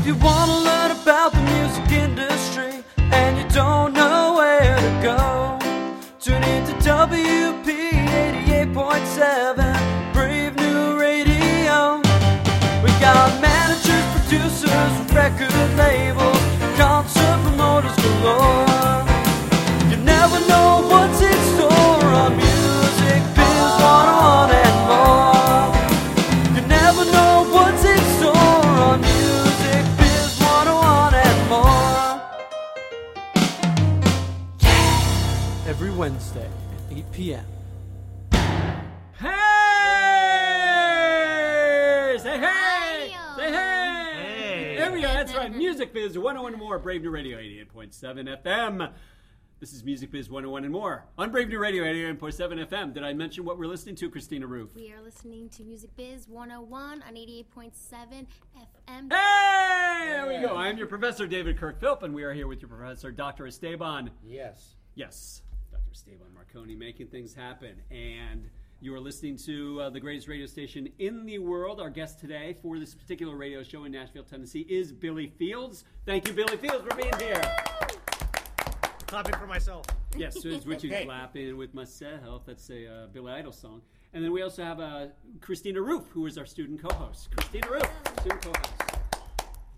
If you want to learn about the music industry and you don't know where to go, tune into WP 88.7 Brave New Radio. We got managers, producers, record labels, concert promoters galore. p.m. Hey! Say hey! Hey! Say hey! Hey. There we go. That's right. Music Biz 101 and more. Brave New Radio 88.7 FM. This is Music Biz 101 and more on Brave New Radio 88.7 FM. Did I mention what we're listening to, Christina Roof? We are listening to Music Biz 101 on 88.7 FM. Hey! There we go. I'm your professor, David Kirk Philp, and we are here with your professor, Dr. Esteban. Yes. Yes, Dr. Esteban Marcone making things happen. And you are listening to uh, the greatest radio station in the world. Our guest today for this particular radio show in Nashville, Tennessee is Billy Fields. Thank you, Billy Fields, for being here. Clapping for myself. Yes, so it's what you Hey. clap in with myself. That's a uh, Billy Idol song. And then we also have uh, Christina Roof, who is our student co-host. Christina Roof, student co-host.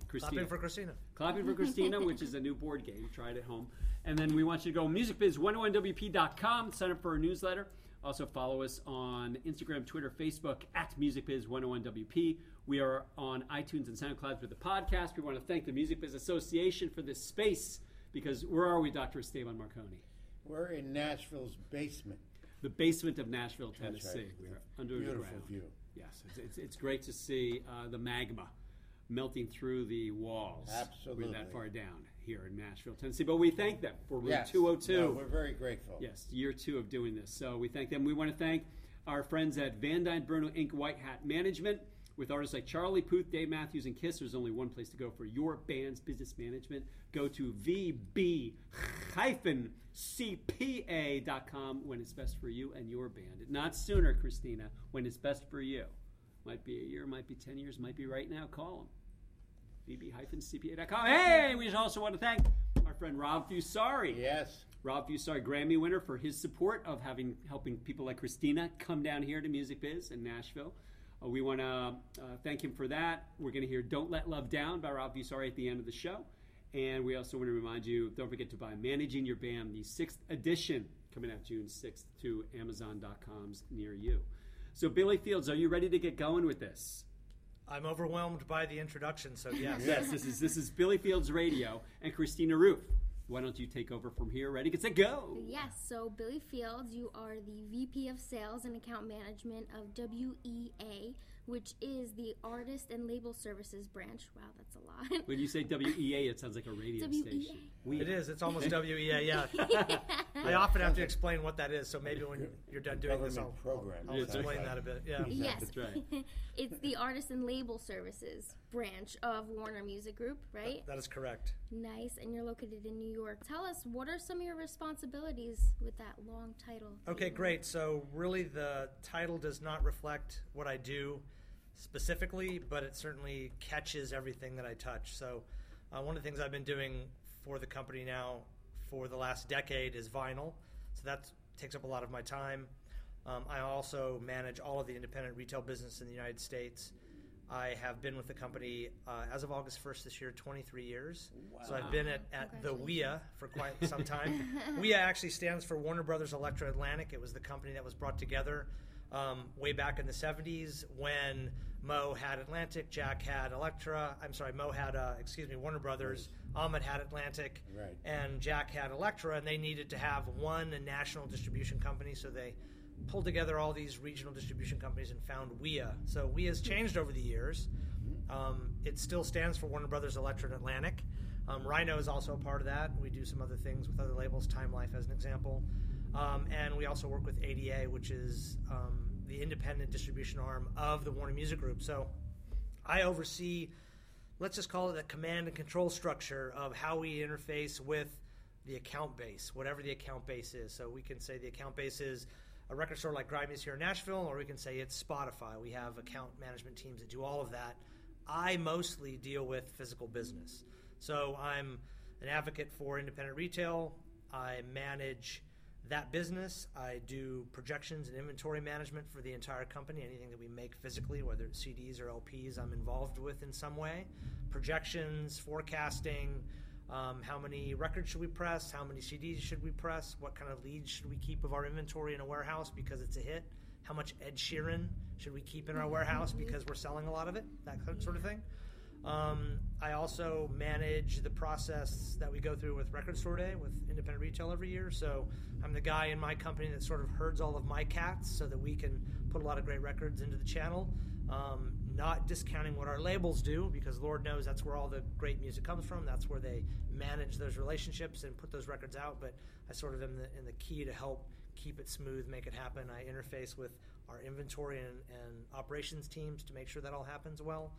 Christina. Clapping for Christina. Clapping for Christina, which is a new board game. Try it at home. And then we want you to go musicbiz101wp.com, sign up for our newsletter. Also follow us on Instagram, Twitter, Facebook at musicbiz101wp. We are on iTunes and SoundCloud with the podcast. We want to thank the Music Biz Association for this space because where are we, Dr. Esteban Marcone? We're in Nashville's basement. The basement of Nashville, Tennessee. right. We are under Beautiful ground. view. Yes, it's, it's, it's great to see uh, the magma melting through the walls. We're Absolutely. that far down here in Nashville, Tennessee. But we thank them for Route Yes. 202. No, we're very grateful. Yes, year two of doing this. So we thank them. We want to thank our friends at Van Dyne Bruno Inc. White Hat Management. With artists like Charlie Puth, Dave Matthews, and Kiss, there's only one place to go for your band's business management. Go to vb-cpa.com when it's best for you and your band. Not sooner, Christina, when it's best for you. Might be a year, might be 10 years, might be right now. Call them. vb-cpa.com. Hey, we also want to thank our friend Rob Fusari. Yes. Rob Fusari, Grammy winner for his support of having helping people like Christina come down here to Music Biz in Nashville. Uh, we want to uh, thank him for that. We're going to hear "Don't Let Love Down" by Rob Fusari at the end of the show, and we also want to remind you: don't forget to buy "Managing Your Band," the sixth edition, coming out June sixth to Amazon.com's near you. So, Billy Fields, are you ready to get going with this? I'm overwhelmed by the introduction, so yes. Yes, this is this is Billy Fields Radio and Christina Roof. Why don't you take over from here? Ready, get set, go! Yes, so Billy Fields, you are the VP of Sales and Account Management of WEA, which is the Artist and Label Services branch. Wow, that's a lot. When you say WEA, it sounds like a radio WEA. station. We It is. It's almost WEA, yeah. I often have to explain what that is, so maybe when you're done doing this, I'll, program. I'll Yeah, explain that's that a bit. Yeah. Yes, That's right. it's the Artist and Label Services branch of Warner Music Group, right? That is correct. Nice, and you're located in New York. Tell us, what are some of your responsibilities with that long title? Okay, great. So, really, the title does not reflect what I do specifically, but it certainly catches everything that I touch. So, uh, one of the things I've been doing for the company now for the last decade is vinyl. So, that takes up a lot of my time. Um, I also manage all of the independent retail business in the United States. I have been with the company uh, as of August 1st this year, 23 years. So I've been at, at the WEA for quite some time. WEA actually stands for Warner Brothers Elektra Atlantic. It was the company that was brought together um, way back in the 70s when Mo had Atlantic, Jack had Elektra. I'm sorry, Mo had, uh, excuse me, Warner Brothers. Ahmed had Atlantic, Right. and Jack had Elektra, and they needed to have one national distribution company, so they pulled together all these regional distribution companies and found WEA. So WEA has changed over the years. Um, it still stands for Warner Brothers Elektra and Atlantic. Um, Rhino is also a part of that. We do some other things with other labels, Time Life as an example. Um, and we also work with ADA, which is um, the independent distribution arm of the Warner Music Group. So I oversee, let's just call it a command and control structure of how we interface with the account base, whatever the account base is. So we can say the account base is a record store like Grimey's here in Nashville, or we can say it's Spotify. We have account management teams that do all of that I mostly deal with physical business. So I'm an advocate for independent retail. I manage that business. I do projections and inventory management for the entire company. Anything that we make physically, whether it's CDs or LPs, I'm involved with in some way. Projections, forecasting, um, how many records should we press, how many CDs should we press, what kind of leads should we keep of our inventory in a warehouse because it's a hit, how much Ed Sheeran should we keep in our warehouse because we're selling a lot of it, that sort of thing. Um, I also manage the process that we go through with Record Store Day with independent retail every year. So I'm the guy in my company that sort of herds all of my cats so that we can put a lot of great records into the channel. Um, not discounting what our labels do because Lord knows that's where all the great music comes from. That's where they manage those relationships and put those records out. But I sort of am the, in the key to help keep it smooth, make it happen. I interface with our inventory and, and operations teams to make sure that all happens well.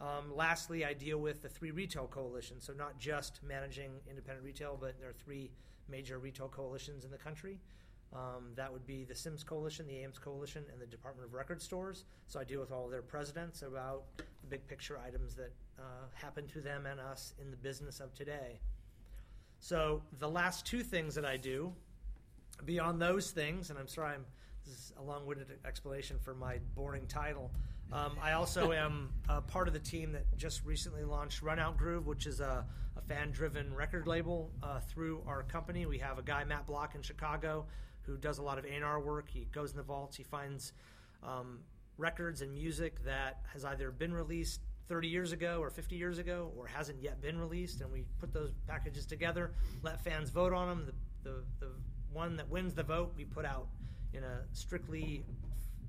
Um, lastly, I deal with the three retail coalitions. So, not just managing independent retail, but there are three major retail coalitions in the country. Um, that would be the CIMS Coalition, the AIMS Coalition, and the Department of Record Stores. So, I deal with all of their presidents about the big picture items that uh, happen to them and us in the business of today. So, the last two things that I do, beyond those things, and I'm sorry, I'm, this is a long winded explanation for my boring title. Um, I also am a part of the team that just recently launched Run Out Groove, which is a, a fan driven record label uh, through our company. We have a guy, Matt Block, in Chicago, who does a lot of A&R work. He goes in the vaults, he finds um, records and music that has either been released 30 years ago or 50 years ago or hasn't yet been released, and we put those packages together, let fans vote on them. The, the, the one that wins the vote, we put out in a strictly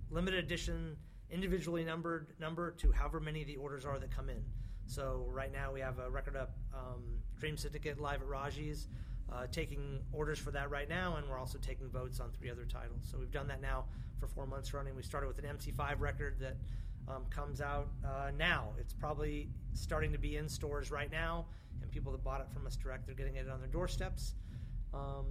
limited edition individually numbered number to however many the orders are that come in. So right now we have a record up um, Dream Syndicate live at Raji's, uh, taking orders for that right now, and we're also taking votes on three other titles. So we've done that now for four months running. We started with an MC5 record that um, comes out uh, now. It's probably starting to be in stores right now, and people that bought it from us direct, they're getting it on their doorsteps. Um,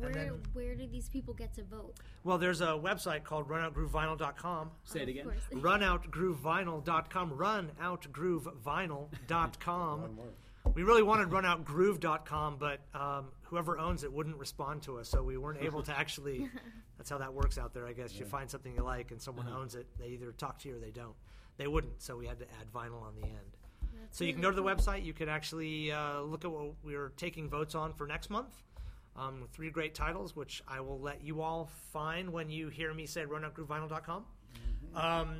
Where then, where do these people get to vote? well, there's a website called runoutgroovevinyl.com. Say it Of again. course. runoutgroovevinyl.com runoutgroovevinyl.com One word. we really wanted runoutgroove.com but um, whoever owns it wouldn't respond to us so we weren't able to actually that's how that works out there i guess you find something you like and someone Uh-huh. owns it they either talk to you or they don't they wouldn't so we had to add vinyl on the end That's so you can go to the cool. website. You can actually uh, look at what we're taking votes on for next month. Um, three great titles, which I will let you all find when you hear me say runoutgroovevinyl.com. Um,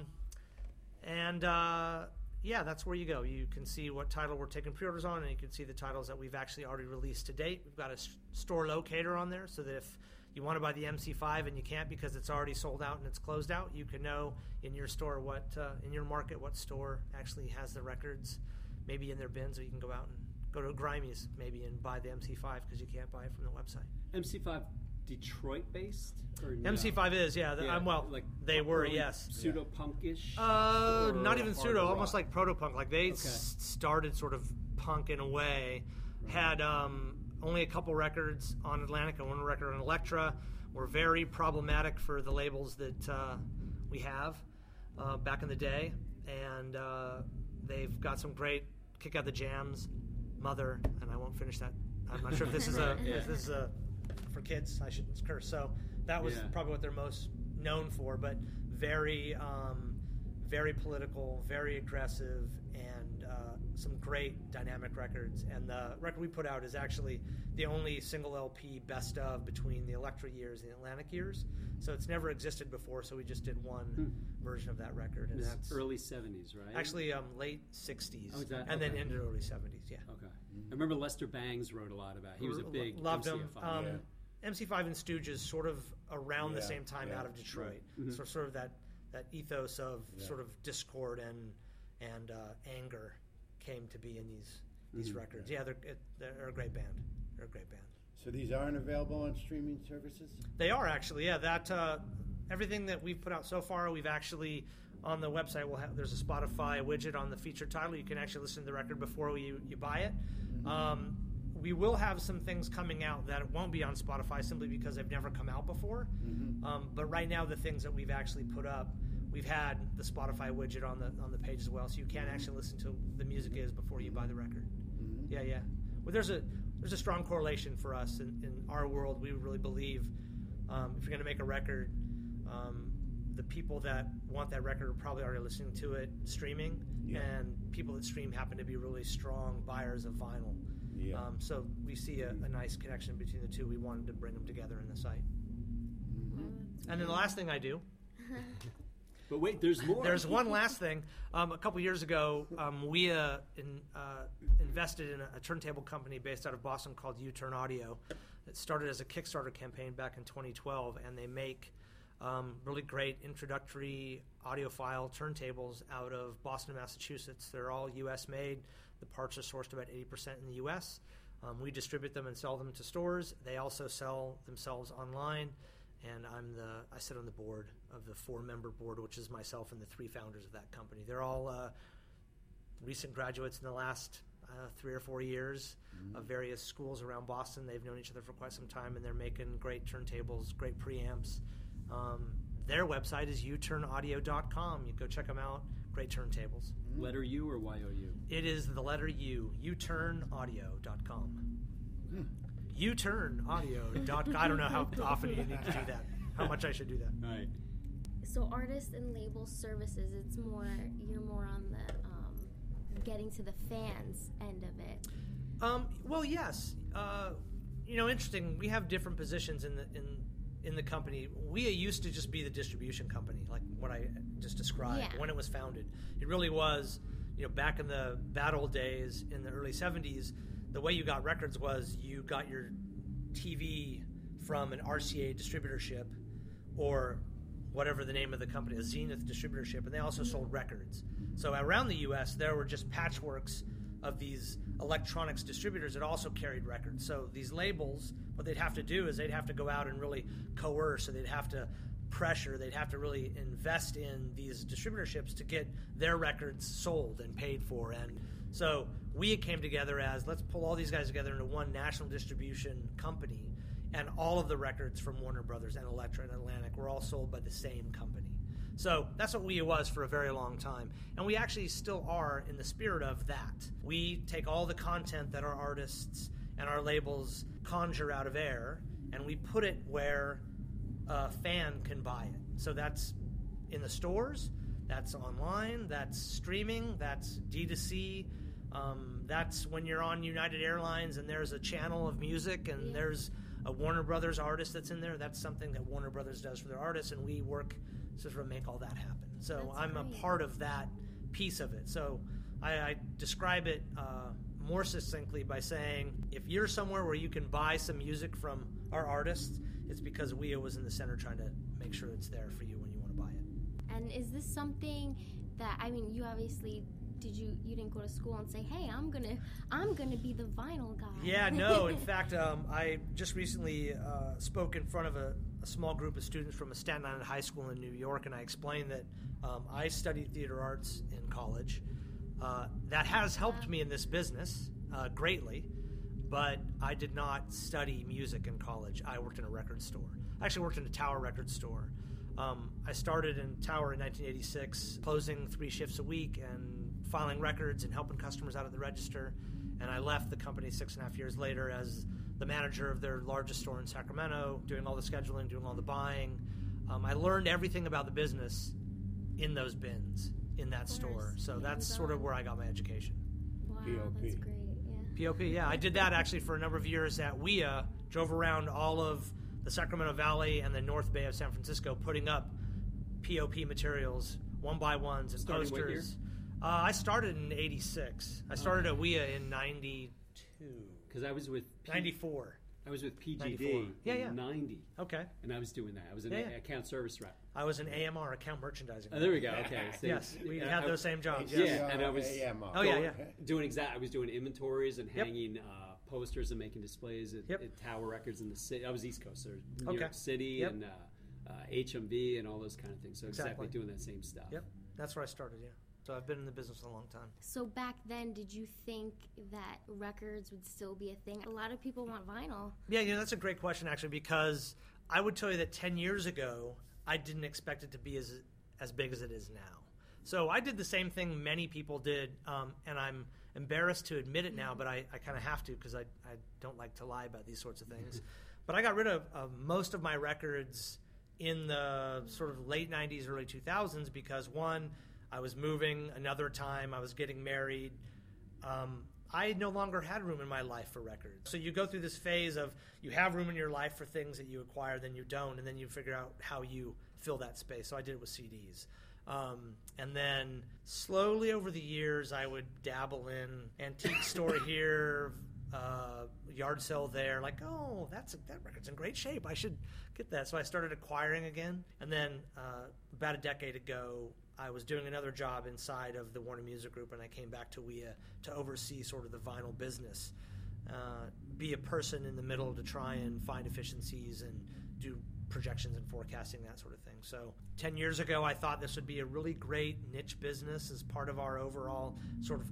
and uh, yeah, that's where you go. You can see what title we're taking pre-orders on, and you can see the titles that we've actually already released to date. We've got a s- store locator on there, so that if you want to buy the MC5 and you can't because it's already sold out and it's closed out, you can know in your store what uh, in your market what store actually has the records, maybe in their bins, or you can go out and go to Grimey's maybe and buy the MC5 because you can't buy it from the website. MC5 Detroit based? Or no? MC5 is yeah. Yeah, um, well, like they were yes. Pseudo punkish? Uh, not even pseudo, rock? almost like proto punk. Like they Okay. s- started sort of punk in a way. Had um, only a couple records on Atlantic and one record on Elektra. Were very problematic for the labels that uh, we have uh, back in the day, and uh, they've got some great kick out the jams, Mother, and I won't finish that. I'm not sure if this is a yeah. if this is a for kids. I shouldn't curse. So that was Yeah. probably what they're most known for, but very, um, very political, very aggressive, and uh, some great dynamic records. And the record we put out is actually the only single LP best of between the Elektra years and the Atlantic years. So it's never existed before. So we just did one version of that record, and This that's early 70s, right? actually um, late '60s, Oh, that- and then okay. into early '70s. Yeah. Okay. I remember Lester Bangs wrote a lot about. He was a Lo- big loved him. Um, Yeah. MC5 and Stooges sort of around the same time yeah, out of Detroit. right. Mm-hmm. So sort of that that ethos of Yeah. sort of discord and and uh, anger came to be in these these Mm-hmm. records. Yeah, they're it, they're a great band. They're a great band. So these aren't available on streaming services? They are actually, yeah. That uh, everything that we've put out so far, we've actually on the website. We'll have there's a Spotify widget on the featured title. You can actually listen to the record before you you buy it. Um, we will have some things coming out that won't be on Spotify simply because they've never come out before. Um, but right now, the things that we've actually put up, we've had the Spotify widget on the on the page as well, so you can actually listen to the music is before you buy the record. Mhm. Yeah, yeah. Well, there's a there's a strong correlation for us in, in our world. We really believe um, if you're going to make a record, um, the people that want that record are probably already listening to it streaming, Yeah. and people that stream happen to be really strong buyers of vinyl. Yeah. Um, so we see a, a nice connection between the two. We wanted to bring them together in the site. Mhm. And then the last thing I do But wait, there's more. There's one last thing. Um, a couple years ago, um, we uh, in, uh, invested in a, a turntable company based out of Boston called U-Turn Audio. It started as a Kickstarter campaign back in 2012, and they make um, really great introductory audiophile turntables out of Boston, Massachusetts. They're all U.S. made. The parts are sourced about 80% in the U.S. Um, we distribute them and sell them to stores. They also sell themselves online and I'm the I sit on the board of the four member board, which is myself and the three founders of that company. They're all uh, recent graduates in the last uh, three or four years of various schools around Boston. They've known each other for quite some time, and they're making great turntables, great preamps. Um, their website is uturnaudio.com. You go check them out. Great turntables. Letter U or Y O U? It is the letter U, uturnaudio.com. Hmm. uturnaudio.com. I don't know how often you need to do that. How much I should do that. All right. So artist and label services, it's more you're more on the um, getting to the fans end of it. Um, well, yes. Uh, you know, interesting. We have different positions in the in in the company. We used to just be the distribution company, like what I just described Yeah. when it was founded. It really was, you know, back in the bad old days in the early '70s. The way you got records was you got your TV from an RCA distributorship or whatever the name of the company, a Zenith distributorship, and they also sold records. So around the U.S., there were just patchworks of these electronics distributors that also carried records. So these labels, what they'd have to do is they'd have to go out and really coerce, or they'd have to pressure, they'd have to really invest in these distributorships to get their records sold and paid for. And so we came together as let's pull all these guys together into one national distribution company, and all of the records from Warner Brothers and Elektra and Atlantic were all sold by the same company. So that's what we was for a very long time. And we actually still are in the spirit of that. We take all the content that our artists and our labels conjure out of air and we put it where a fan can buy it. So that's in the stores, that's online, that's streaming, that's D2C. Um, that's when you're on United Airlines and there's a channel of music and Yeah. there's a Warner Brothers artist that's in there. That's something that Warner Brothers does for their artists, and we work to sort of make all that happen. So That's I'm a part of that piece of it. So I, I describe it uh, more succinctly by saying if you're somewhere where you can buy some music from our artists, it's because WEA was in the center trying to make sure it's there for you when you want to buy it. And is this something that I mean, you obviously did you you didn't go to school and say, "Hey, I'm gonna I'm gonna be the vinyl guy." Yeah, no. In fact, um, I just recently uh, spoke in front of a, a small group of students from a Staten Island high school in New York, and I explained that um, I studied theater arts in college. Uh, that has helped me in this business uh, greatly, but I did not study music in college. I worked in a record store. I actually worked in a Tower record store. Um, I started in Tower in 1986, closing three shifts a week and filing records and helping customers out at the register. And I left the company six and a half years later as the manager of their largest store in Sacramento, doing all the scheduling, doing all the buying. Um, I learned everything about the business in those bins in that store. course. So that's sort of where I got my education. Wow, POP. that's great. Yeah. POP, yeah. I did that actually for a number of years at WEA. Drove around all of the Sacramento Valley and the North Bay of San Francisco putting up POP materials, one by ones and Starting what year? posters. Uh, I started in 86. I started at WEA in 92. Because I was with P- 94. I was with PGD 94. Yeah, in yeah. '90, Okay. and I was doing that. I was an Yeah, yeah. account service rep. I was an AMR, account merchandising. Oh, there we go. Okay. So Yes, we uh, had I- those same jobs. Yeah, Yes. and I was- AMR. Oh, yeah, yeah. Doing exact. I was doing inventories and Yep. hanging uh, posters and making displays at, Yep. at Tower Records in the city. I was East Coast, so New Okay. York City Yep. and uh, uh, HMV and all those kind of things. So exactly, Exactly. doing that same stuff. Yep. That's where I started, yeah. So I've been in the business a long time. So back then, did you think that records would still be a thing? A lot of people want vinyl. Yeah, you know, that's a great question actually because I would tell you that 10 years ago, I didn't expect it to be as as big as it is now. So I did the same thing many people did, um, and I'm embarrassed to admit it now, but I, I kind of have to because I, I don't like to lie about these sorts of things. but I got rid of, of most of my records in the sort of late 90s, early 2000s because one, I was moving, another time I was getting married. Um, I no longer had room in my life for records. So you go through this phase of you have room in your life for things that you acquire, then you don't, and then you figure out how you fill that space. So I did it with CDs. Um, and then slowly over the years, I would dabble in antique store here, uh, yard sale there. Like, oh, that's a, that record's in great shape. I should get that. So I started acquiring again. And then uh, about a decade ago, I was doing another job inside of the Warner Music Group, and I came back to WEA to oversee sort of the vinyl business, uh, be a person in the middle to try and find efficiencies and do projections and forecasting, that sort of thing. So, 10 years ago, I thought this would be a really great niche business as part of our overall sort of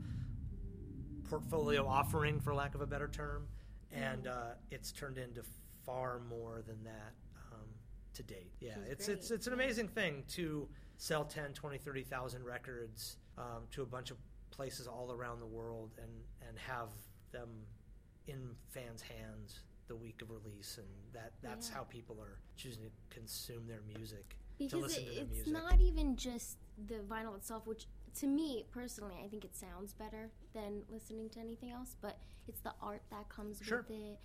portfolio offering, for lack of a better term, and uh, it's turned into far more than that um, to date. Yeah, it's it's it's an amazing thing to sell 10, 20, 30,000 records um, to a bunch of places all around the world and and have them in fans' hands the week of release, and that that's Yeah. how people are choosing to consume their music. to because listen it, to their it's music. not even just the vinyl itself which to me personally i think it sounds better than listening to anything else but it's the art that comes Sure. with it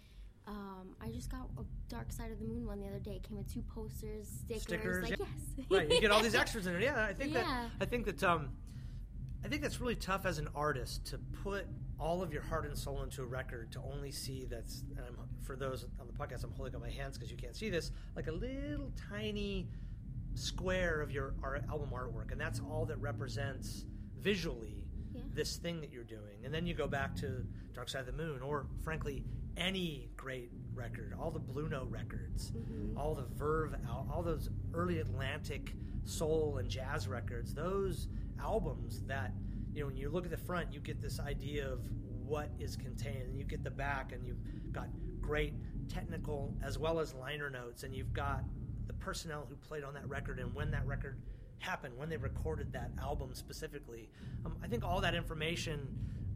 um, I just got a Dark Side of the Moon one the other day. It came with two posters, stickers. Stickers, like yeah. yes, right you get all these extras in it yeah i think Yeah. that i think that um i think that's really tough as an artist to put all of your heart and soul into a record to only see that's and I'm, for those on the podcast i'm holding up my hands because you can't see this like a little tiny square of your art, album artwork and that's all that represents visually Yeah. this thing that you're doing and then you go back to dark side of the moon or frankly any great record all the blue note records all the verve al- all those early atlantic soul and jazz records those albums that you know when you look at the front you get this idea of what is contained. And you get the back and you've got great technical as well as liner notes and you've got the personnel who played on that record and when that record happened when they recorded that album specifically. Um, i think all that information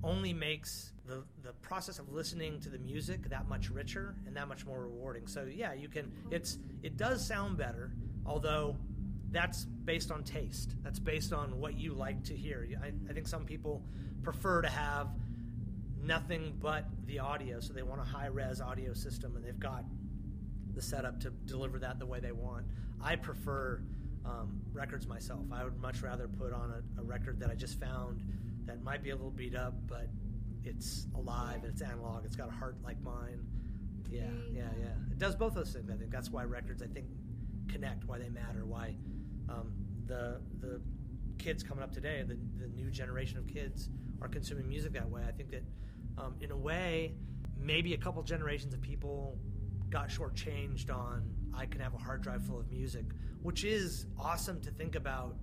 only makes the, the process of listening to the music that much richer and that much more rewarding so yeah you can it's it does sound better although that's based on taste that's based on what you like to hear i, I think some people prefer to have nothing but the audio so they want a high res audio system and they've got the setup to deliver that the way they want. I prefer um, records myself. I would much rather put on a, a record that I just found that might be a little beat up, but it's alive and it's analog. It's got a heart like mine. Yeah, yeah, yeah. It does both those things. I think that's why records, I think, connect. Why they matter. Why um, the the kids coming up today, the the new generation of kids, are consuming music that way. I think that um, in a way, maybe a couple generations of people got shortchanged on I can have a hard drive full of music, which is awesome to think about.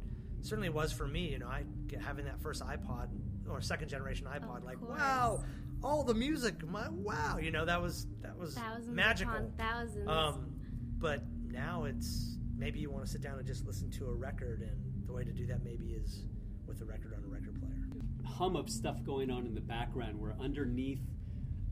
Certainly was for me. You know, I get- having that first iPod or second generation iPod, Of like course. wow, all the music, my wow, you know, that was that was thousands magical. upon thousands. Um, but now it's maybe you want to sit down and just listen to a record, and the way to do that maybe is with a record on a record player. hum of stuff going on in the background. We're underneath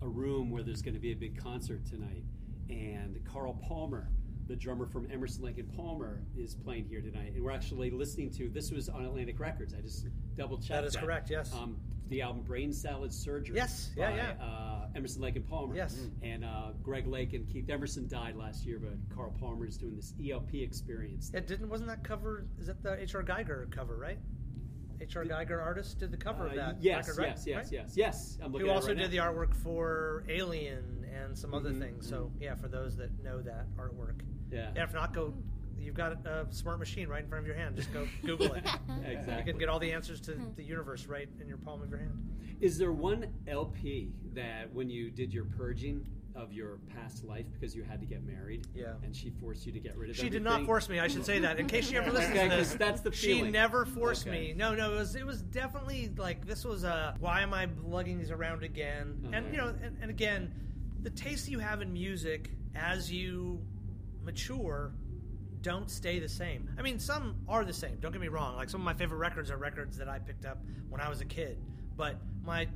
a room where there's going to be a big concert tonight, and Carl Palmer, the drummer from Emerson Lake and Palmer, is playing here tonight, and we're actually listening to. This was on Atlantic Records. I just double checked. That is correct, yes. Um, the album Brain Salad Surgery. Yes, yeah, by, yeah. Uh, Emerson Lake and Palmer. Yes. And uh, Greg Lake and Keith Emerson died last year, but Carl Palmer is doing this ELP experience. It didn't wasn't that cover? Is that the H.R. Giger cover, right? H.R. Giger artist did the cover of Uh, that yes, record, right? yes, yes, Right? yes, yes. I'm looking Who at it also right did now. the artwork for Alien and some other Mhm, things. So yeah, for those that know that artwork. Yeah. Yeah, if not, go. You've got a smart machine right in front of your hand. Just go Google it. Exactly. You can get all the answers to the universe right in your palm of your hand. Is there one LP that when you did your purging of your past life because you had to get married, Yeah. and she forced you to get rid of it. She did everything? not force me. I should say that in case she ever listens Okay, to 'cause this. that's the She never forced Okay. me. No, no, it was it was definitely like this was a why am I lugging these around again? And Uh-huh. you know, and, and again, the taste you have in music as you mature don't stay the same. I mean, some are the same. Don't get me wrong. Like some of my favorite records are records that I picked up when I was a kid. But my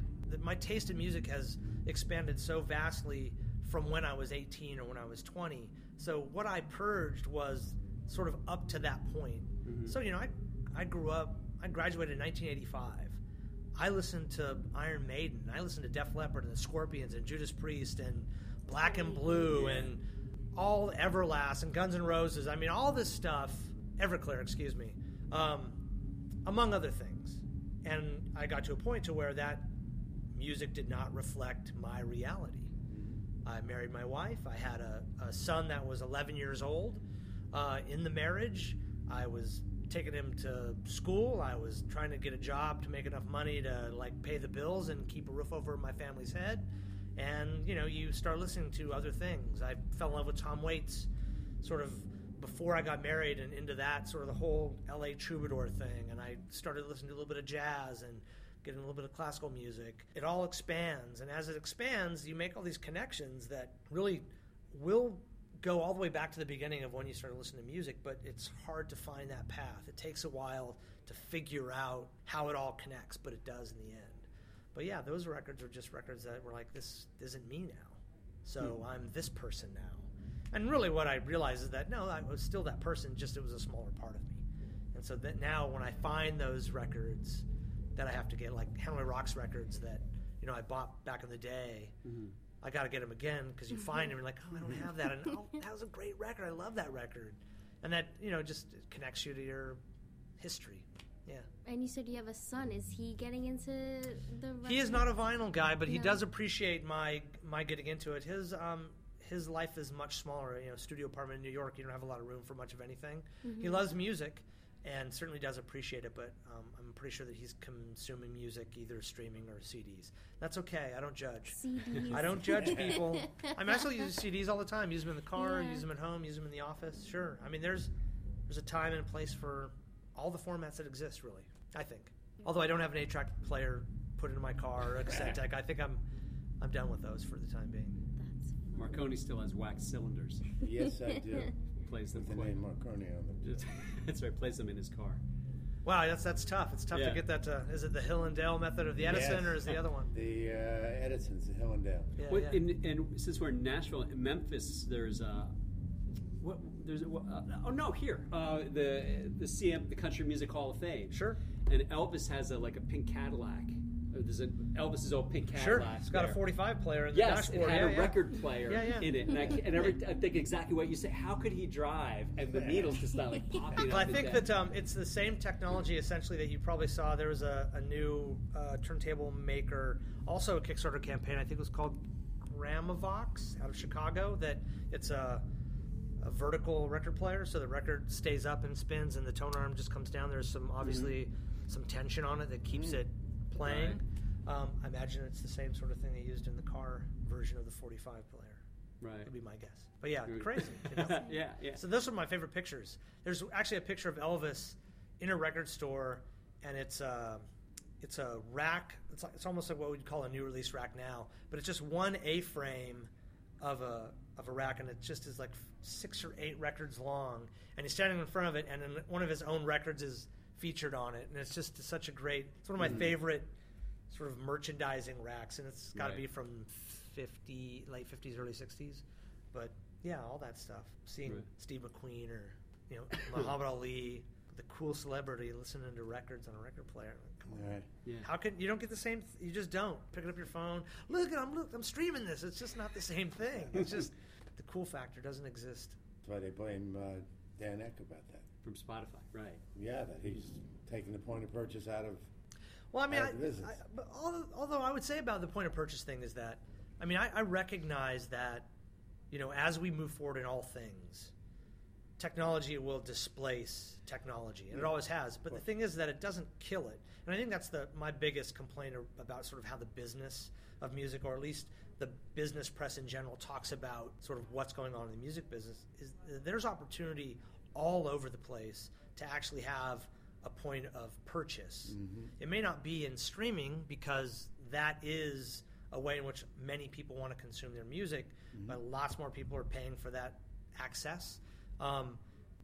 my taste in music has expanded so vastly from when I was 18 or when I was 20. So what I purged was sort of up to that point. Mm-hmm. So you know, I I grew up. I graduated in 1985. I listened to Iron Maiden. I listened to Def Leppard and the Scorpions and Judas Priest and Black and Blue and all Everlast and Guns N' Roses. I mean, all this stuff. Everclear, excuse me, um, among other things. And I got to a point to where that music did not reflect my reality. I married my wife. I had a, a son that was 11 years old. Uh, in the marriage, I was taking him to school. I was trying to get a job to make enough money to like pay the bills and keep a roof over my family's head. And you know, you start listening to other things. I fell in love with Tom Waits, sort of before I got married, and into that sort of the whole L.A. troubadour thing. And I started listening to a little bit of jazz and getting a little bit of classical music. It all expands, and as it expands, you make all these connections that really will go all the way back to the beginning of when you started listening to music, but it's hard to find that path. It takes a while to figure out how it all connects, but it does in the end. But yeah, those records are just records that were like, this isn't me now. So hmm. I'm this person now. And really, what I realized is that no, I was still that person, just it was a smaller part of me. And so that now, when I find those records that I have to get, like Hanoi Rocks records that you know I bought back in the day, mm-hmm. I got to get them again because you find mm-hmm. them and you're like, oh, I don't have that, and oh, that was a great record. I love that record, and that you know just connects you to your history. And you said you have a son. Is he getting into the? He is not a vinyl guy, but he No. does appreciate my my getting into it. His um his life is much smaller. You know, studio apartment in New York. You don't have a lot of room for much of anything. He loves music, and certainly does appreciate it. But um, I'm pretty sure that he's consuming music either streaming or CDs. That's okay. I don't judge. CDs. I don't judge people. I mean, I still use CDs all the time. Use them in the car. Yeah. Use them at home. Use them in the office. Sure. I mean, there's there's a time and a place for all the formats that exist. Really, I think. Although I don't have an eight-track player put into my car or a cassette deck, I think I'm I'm done with those for the time being. That's Marcone still has wax cylinders. Yes, I do. Plays them With the quite. name Marconi on them. Just, that's right. Plays them in his car. Wow, that's that's tough. It's tough Yeah. to get that. To, is it the Hill and Dale method of the Edison, Yes. or is the other one? The uh, Edison's, the Hillendale. Yeah, What, yeah. And, and since we're in Nashville, in Memphis, there's a. What, there's a, uh, oh no here uh, the the CM the Country Music Hall of Fame Sure. And Elvis has a like a pink Cadillac Uh, there's a Elvis's old pink Cadillac Sure. It's got a 45 player in the Yes, it dashboard. had yeah, a yeah. record player Yeah, in it, and I, and every, I think exactly what you say. How could he drive and the needles just not like popping? Well, I think that um, it's the same technology essentially that you probably saw. There was a, a new uh, turntable maker, also a Kickstarter campaign. I think it was called Gramovox out of Chicago. That it's a, a vertical record player, so the record stays up and spins, and the tone arm just comes down. There's some obviously some tension on it that keeps it playing. Um, I imagine it's the same sort of thing they used in the car version of the 45 player. right. Would be my guess. But yeah, crazy. you know? yeah, yeah. So those are my favorite pictures. There's actually a picture of Elvis in a record store, and it's a it's a rack. It's like, it's almost like what we'd call a new release rack now, but it's just one A frame of a of a rack, and it just is like six or eight records long, and he's standing in front of it, and one of his own records is featured on it, and it's just such a great. It's one of my favorite sort of merchandising racks, and it's got to Right. be from fifty late fifties, early sixties, but yeah, all that stuff. Seeing Right. Steve McQueen or you know Muhammad Ali, the cool celebrity listening to records on a record player. Come on. Right. yeah. How can you don't get the same? You just don't picking up your phone. Look, I'm look, I'm streaming this. It's just not the same thing. It's just the cool factor doesn't exist. That's why they blame uh, Dan Ek about that. From Spotify, right? Yeah, that he's taking the point of purchase out of. Well, I mean, Out I, of business. I, but although, although I would say about the point of purchase thing is that, I mean, I, I recognize that, you know, as we move forward in all things, technology will displace technology, and it always has. But the thing is that it doesn't kill it, and I think that's the my biggest complaint about sort of how the business of music, or at least the business press in general, talks about sort of what's going on in the music business. Is there's opportunity all over the place to actually have a point of purchase. It may not be in streaming because that is a way in which many people want to consume their music, but lots more people are paying for that access. Um,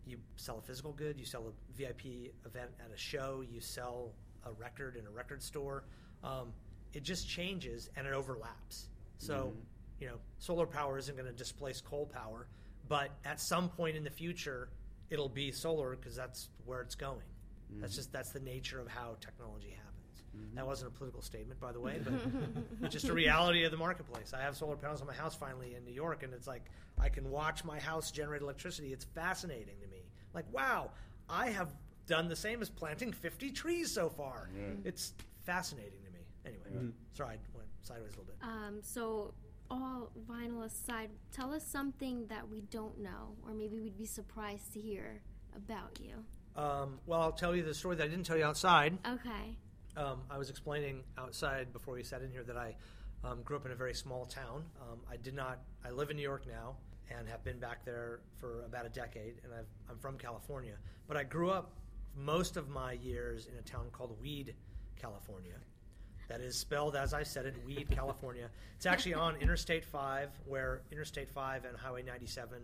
you sell a physical good, you sell a VIP event at a show, you sell a record in a record store. Um, it just changes and it overlaps. So, you know, solar power isn't going to displace coal power, but at some point in the future, it'll be solar because that's where it's going. That's mm-hmm. just that's the nature of how technology happens. Mm-hmm. That wasn't a political statement, by the way, but it's just a reality of the marketplace. I have solar panels on my house finally in New York, and it's like I can watch my house generate electricity. It's fascinating to me. Like, wow, I have done the same as planting 50 trees so far. It's fascinating to me. Anyway, mm-hmm. sorry, I went sideways a little bit. Um, so, all vinyl aside, tell us something that we don't know, or maybe we'd be surprised to hear about you. Um, well, I'll tell you the story that I didn't tell you outside. Okay. Um, I was explaining outside before we sat in here that I um, grew up in a very small town. Um, I did not. I live in New York now and have been back there for about a decade. And I've, I'm from California, but I grew up most of my years in a town called Weed, California. That is spelled as I said it, Weed, California. It's actually on Interstate 5, where Interstate 5 and Highway 97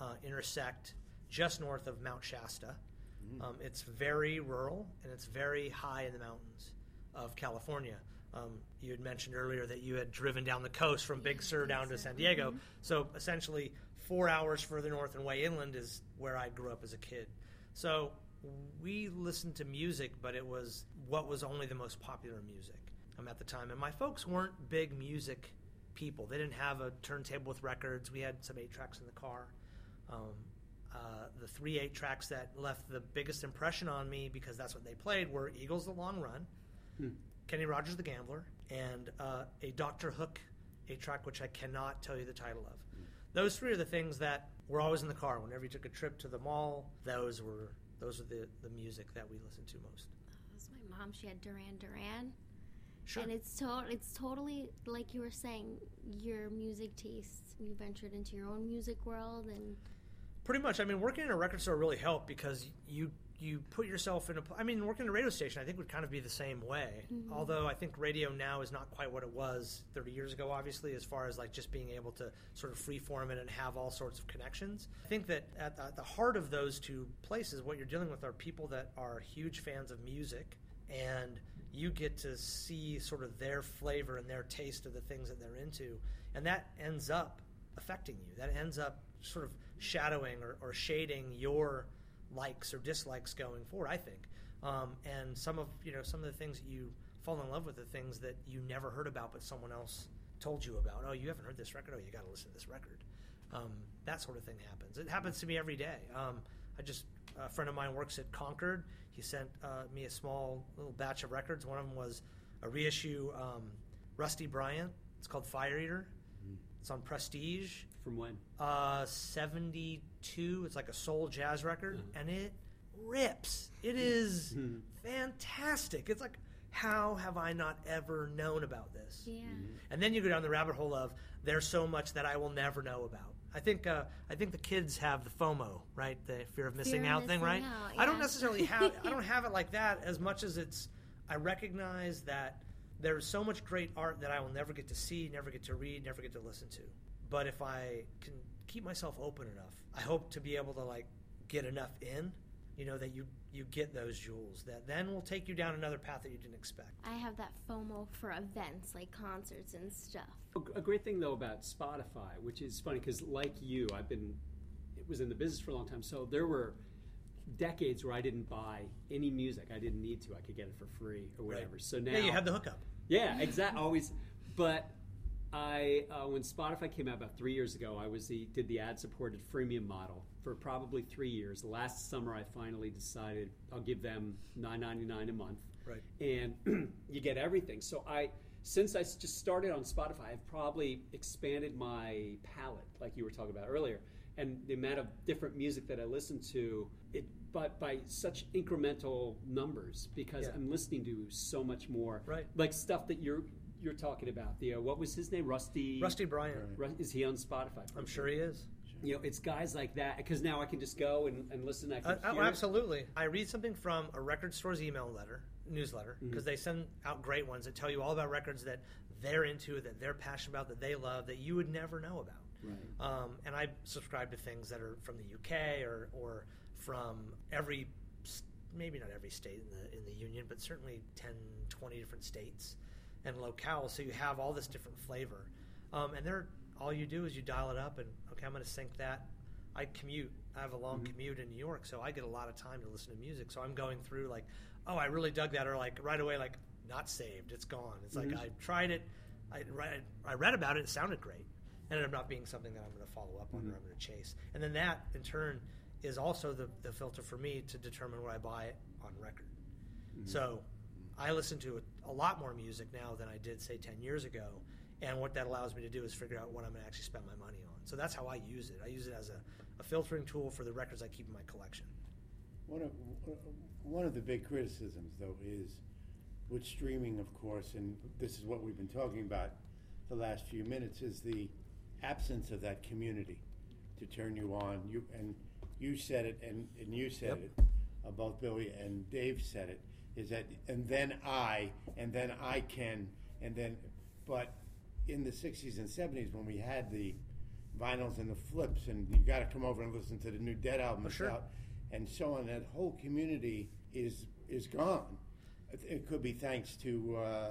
uh, intersect just north of Mount Shasta. Um, it's very rural and it's very high in the mountains of California. Um, you had mentioned earlier that you had driven down the coast from Big Sur down to San Diego. So essentially, four hours further north and way inland is where I grew up as a kid. So we listened to music, but it was what was only the most popular music um, at the time. And my folks weren't big music people. They didn't have a turntable with records. We had some eight tracks in the car. Um, uh, the three eight tracks that left the biggest impression on me because that's what they played were Eagles the Long Run, Kenny Rogers the Gambler, and uh, a Doctor Hook eight track, which I cannot tell you the title of. Those three are the things that were always in the car. Whenever you took a trip to the mall, those were those were the, the music that we listened to most. That was my mom. She had Duran Duran. Sure. And it's to- it's totally like you were saying, your music tastes. You ventured into your own music world, and Pretty much. I mean, working in a record store really helped because you you put yourself in a. I mean, working in a radio station, I think would kind of be the same way. Mm-hmm. Although I think radio now is not quite what it was 30 years ago. Obviously, as far as like just being able to sort of freeform it and have all sorts of connections. I think that at at the heart of those two places, what you're dealing with are people that are huge fans of music, and you get to see sort of their flavor and their taste of the things that they're into, and that ends up affecting you. That ends up sort of shadowing or, or shading your likes or dislikes going forward. I think, um, and some of you know some of the things that you fall in love with are things that you never heard about, but someone else told you about. Oh, you haven't heard this record. Oh, you got to listen to this record. Um, that sort of thing happens. It happens to me every day. Um, I just a friend of mine works at Concord. He sent uh, me a small little batch of records. One of them was a reissue um, Rusty Bryant. It's called Fire Eater. It's on Prestige. From when? Uh, 72. It's like a soul jazz record, and it rips. It is fantastic. It's like, how have I not ever known about this? yeah. And then you go down the rabbit hole of there's so much that I will never know about. I think uh, I think the kids have the FOMO, right? The fear of missing Fear of out thing, right? out, I don't necessarily have I don't have it like that as much as it's I recognize that there's so much great art that I will never get to see, never get to read, never get to listen to. But if I can keep myself open enough, I hope to be able to like get enough in, you know, that you you get those jewels that then will take you down another path that you didn't expect. I have that FOMO for events like concerts and stuff. A great thing though about Spotify, which is funny because like you, I've been it was in the business for a long time, so there were decades where I didn't buy any music. I didn't need to. I could get it for free or whatever. So now Yeah, you had the hookup. Yeah, exactly. Always, but I uh, when Spotify came out about three years ago, I was the did the ad supported freemium model for probably three years. Last summer, I finally decided I'll give them nine ninety nine a month, Right. and you get everything. So I since I just started on Spotify, I've probably expanded my palette, like you were talking about earlier, and the amount of different music that I listen to. It but by such incremental numbers because Yeah. I'm listening to so much more Right. like stuff that you're you're talking about. The uh, what was his name? Rusty. Rusty Bryant. Is he on Spotify? I'm sure he is. You know, it's guys like that because now I can just go and, and listen. I Uh, oh, absolutely. I read something from a record store's email letter, newsletter, because they send out great ones that tell you all about records that they're into, that they're passionate about, that they love, that you would never know about. Right. Um, and I subscribe to things that are from the UK or, or from every, maybe not every state in the in the union, but certainly 10, 20 different states and locales. So you have all this different flavor, um, and they're all you do is you dial it up and okay, I'm going to sync that. I commute. I have a long mm-hmm. commute in New York, so I get a lot of time to listen to music. So I'm going through like, oh, I really dug that, or like right away, like not saved, it's gone. It's like mm-hmm. I tried it, I read, I read about it, it sounded great. Ended up not being something that I'm going to follow up on or mm-hmm. I'm going to chase. And then that, in turn, is also the, the filter for me to determine where I buy on record. So I listen to a, a lot more music now than I did, say, 10 years ago. And what that allows me to do is figure out what I'm going to actually spend my money on. So that's how I use it. I use it as a, a filtering tool for the records I keep in my collection. One of one of the big criticisms, though, is with streaming, of course, and this is what we've been talking about the last few minutes, is the absence of that community to turn you on. You and you said it, and, and you said Yep. it. Uh, both Billy and Dave said it. Is that and then I and then I can and then, but in the '60s and '70s when we had the vinyls and the flips, and you got to come over and listen to the new Dead album Oh, sure. out, and so on. That whole community is is gone. It, it could be thanks to uh,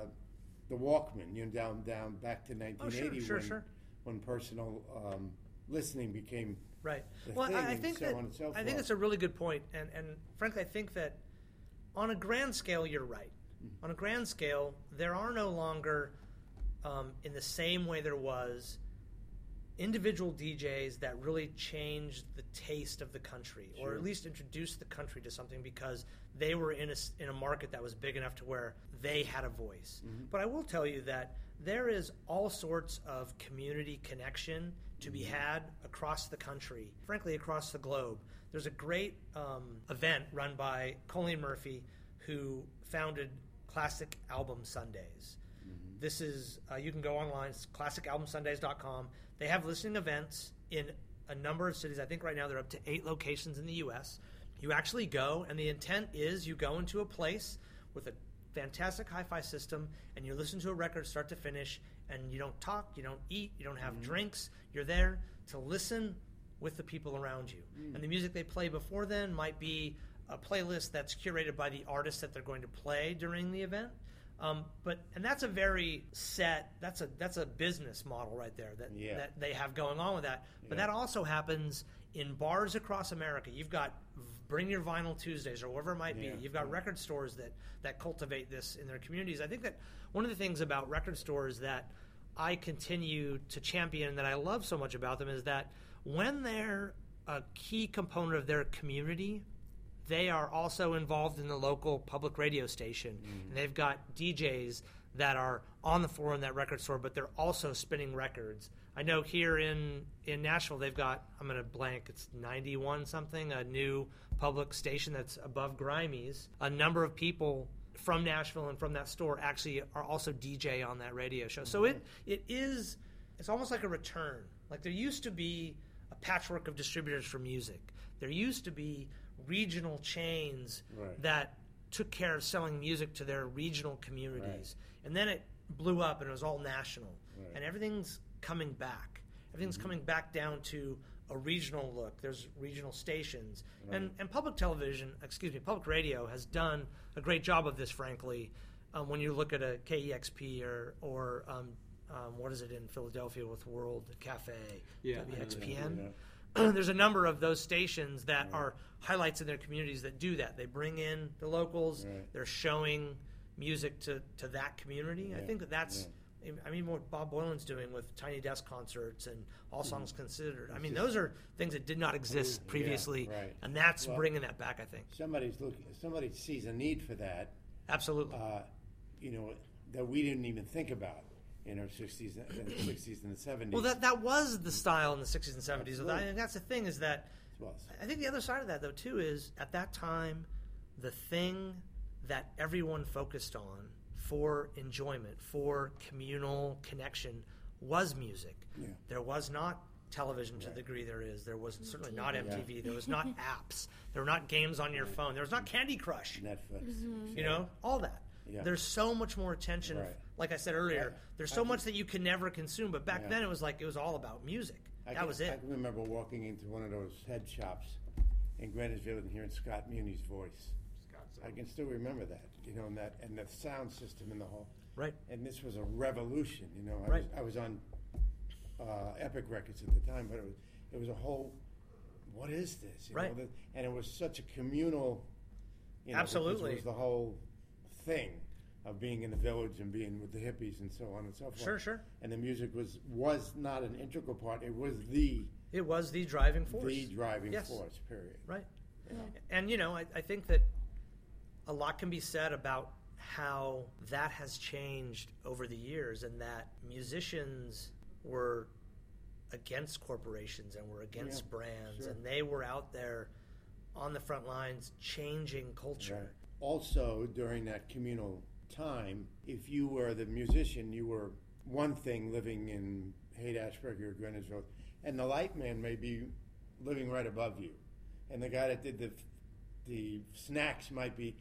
the Walkman. You know, down down back to Oh, sure, sure, when sure. when personal um, listening became Right. Well, I, I think so that so I think forth. it's a really good point, and and frankly, I think that on a grand scale, you're right. Mm-hmm. On a grand scale, there are no longer, um, in the same way there was, individual DJs that really changed the taste of the country, or at least introduced the country to something because they were in a in a market that was big enough to where they had a voice. Mm-hmm. But I will tell you that there is all sorts of community connection to be had across the country, frankly, across the globe. There's a great um, event run by Colleen Murphy, who founded Classic Album Sundays. This is, uh, you can go online, it's classicalbumsundays.com. They have listening events in a number of cities. I think right now they're up to eight locations in the U.S. You actually go, and the intent is you go into a place with a fantastic hi fi system, and you listen to a record start to finish, and you don't talk, you don't eat, you don't have drinks. You're there to listen with the people around you. And the music they play before then might be a playlist that's curated by the artist that they're going to play during the event. Um, but and that's a very set. That's a that's a business model right there that Yeah. that they have going on with that. But Yeah. that also happens in bars across America. You've got Bring Your Vinyl Tuesdays or whatever it might Yeah. be. You've got record stores that that cultivate this in their communities. I think that one of the things about record stores that I continue to champion and that I love so much about them is that when they're a key component of their community, they are also involved in the local public radio station. Mm. And they've got DJs that are on the floor in that record store, but they're also spinning records. I know here in, in Nashville, they've got, I'm going to blank, it's 91 something, a new public station that's above Grimey's. A number of people from Nashville and from that store actually are also DJ on that radio show. So it, mm. it is, it's almost like a return. Like there used to be a patchwork of distributors for music. There used to be regional chains Right. that took care of selling music to their regional communities. And then it blew up and it was all national. Right. And everything's coming back. Everything's coming back down to a regional look. There's regional stations. And, and public television, excuse me, public radio has done a great job of this, frankly. Um, when you look at a KEXP or, or um, um, what is it in Philadelphia with World Cafe, Yeah, I know that. WXPN? there's a number of those stations that are highlights in their communities that do that. They bring in the locals. Right. They're showing music to, to that community. I think that that's. I mean, what Bob Boilen's doing with Tiny Desk concerts and All Songs Considered. I mean, those are things that did not exist Yeah, previously, right. and that's Well- bringing that back. I think somebody's looking. Somebody sees a need for that. absolutely. Uh, you know that we didn't even think about in our 60s, and 60s and the 70s. well, that that was the style in the '60s and '70s. Absolutely. And that's the thing is that. I think the other side of that, though, too, is at that time, the thing that everyone focused on for enjoyment, for communal connection, was music. Yeah. There was not television to the degree there is. There was mm-hmm. certainly not MTV. There was not apps. There were not games on your phone. There was not Candy Crush. Netflix. Mm-hmm. You know, all that. Yeah. There's so much more attention. Right. Like I said earlier, I- there's I so can- much that you can never consume. But back Yeah. then, it was like it was all about music. I that can, was I it. can remember walking into one of those head shops in Greenwich Village and hearing Scott Muni's voice. I can still remember that, you know, and that and the sound system in the hall. Right. And this was a revolution, you know. I Right. was I was on uh, Epic Records at the time, but it was it was a whole. What is this? You Right. Know, the- and it was such a communal. You know, Absolutely. It was the whole thing of being in the village and being with the hippies and so on and so forth. Sure, sure. And the music was was not an integral part. It was the It was the driving force. the driving Yes. force. Period. Right. And, you know, I, I think that a lot can be said about how that has changed over the years and that musicians were against corporations and were against Yeah, brands sure. and they were out there on the front lines changing culture. Also, during that communal time, if you were the musician, you were one thing living in Haight Ashbury or Greenwich Village, and the light man may be living right above you, and the guy that did the the snacks might be.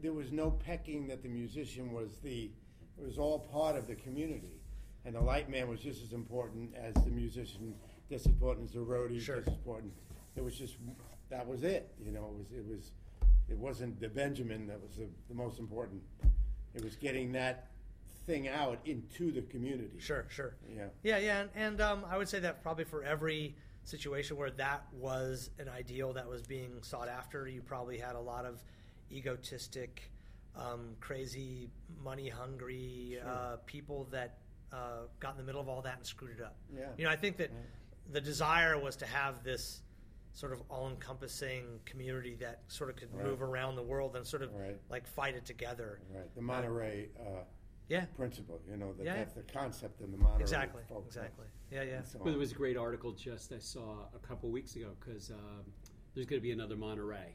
There was no pecking that the musician was the. It was all part of the community, and the light man was just as important as the musician, just as important as the roadie, Sure. just as important. It was just that was it. You know, it was it was it wasn't the Benjamin that was the, the most important. It was getting that thing out into the community. Sure, sure. Yeah. Yeah, yeah, and, and um, I would say that probably for every situation where that was an ideal that was being sought after, you probably had a lot of egotistic, um, crazy, money hungry uh, people that uh, got in the middle of all that and screwed it up. Yeah. You know, I think that the desire was to have this sort of all-encompassing community that sort of could Right. move around the world and sort of Right. like fight it together. Right. The Monterey uh, Yeah, principle. You know, that, Yeah, that's the concept in the Monterey. exactly, folk exactly. Yeah, yeah. so But there was a great article just I saw a couple weeks ago because um, there's going to be another Monterey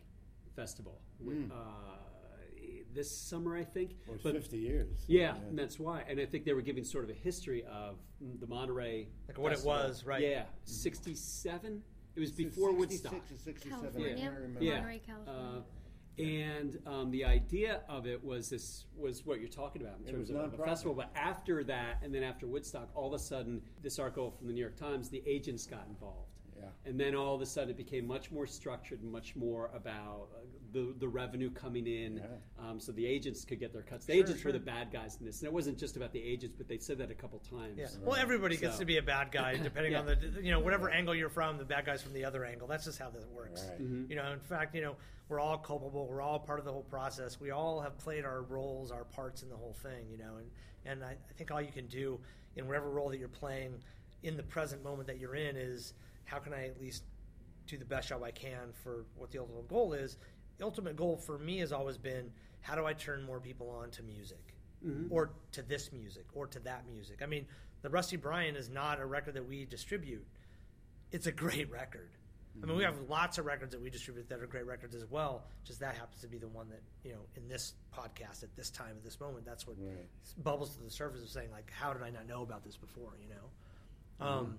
festival Mm. uh, this summer, I think. Well, it's But 50 years. yeah, and that's why. And I think they were giving sort of a history of the Monterey, Like what it was, right. Yeah, '67. It was before 66 Woodstock. or 67, I California. can't remember. Yeah. Monterey, California. Uh, and um, the idea of it was this was what you're talking about in It terms was of, of a nonprofit. festival. But after that, and then after Woodstock, all of a sudden, this article from the New York Times, the agents got involved. Yeah. And then all of a sudden, it became much more structured, and much more about uh, the the revenue coming in, Yeah. um, so the agents could get their cuts. The Sure, agents sure. were the bad guys in this, and it wasn't just about the agents, but they said that a couple times. Yeah. Well, everybody gets to be a bad guy depending Yeah. on the you know whatever angle you're from. The bad guys from the other angle. That's just how that works. Right. Mm-hmm. You know, in fact, you know, we're all culpable. We're all part of the whole process. We all have played our roles, our parts in the whole thing. You know, and and I, I think all you can do in whatever role that you're playing in the present moment that you're in is how can I at least do the best job I can for what the ultimate goal is. The ultimate goal for me has always been how do I turn more people on to music or to this music or to that music. I mean, the Rusty Bryant is not a record that we distribute. It's a great record. I mean, we have lots of records that we distribute that are great records as well. Just that happens to be the one that you know in this podcast at this time at this moment. That's what Right. bubbles to the surface of saying like, how did I not know about this before? You know, Mm-hmm. um,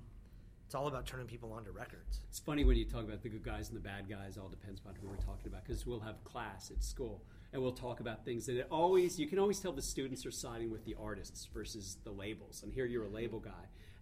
it's all about turning people onto records. It's funny when you talk about the good guys and the bad guys. All depends upon who we're talking about. Because we'll have class at school and we'll talk about things that it always you can always tell the students are siding with the artists versus the labels. And here you're a label guy,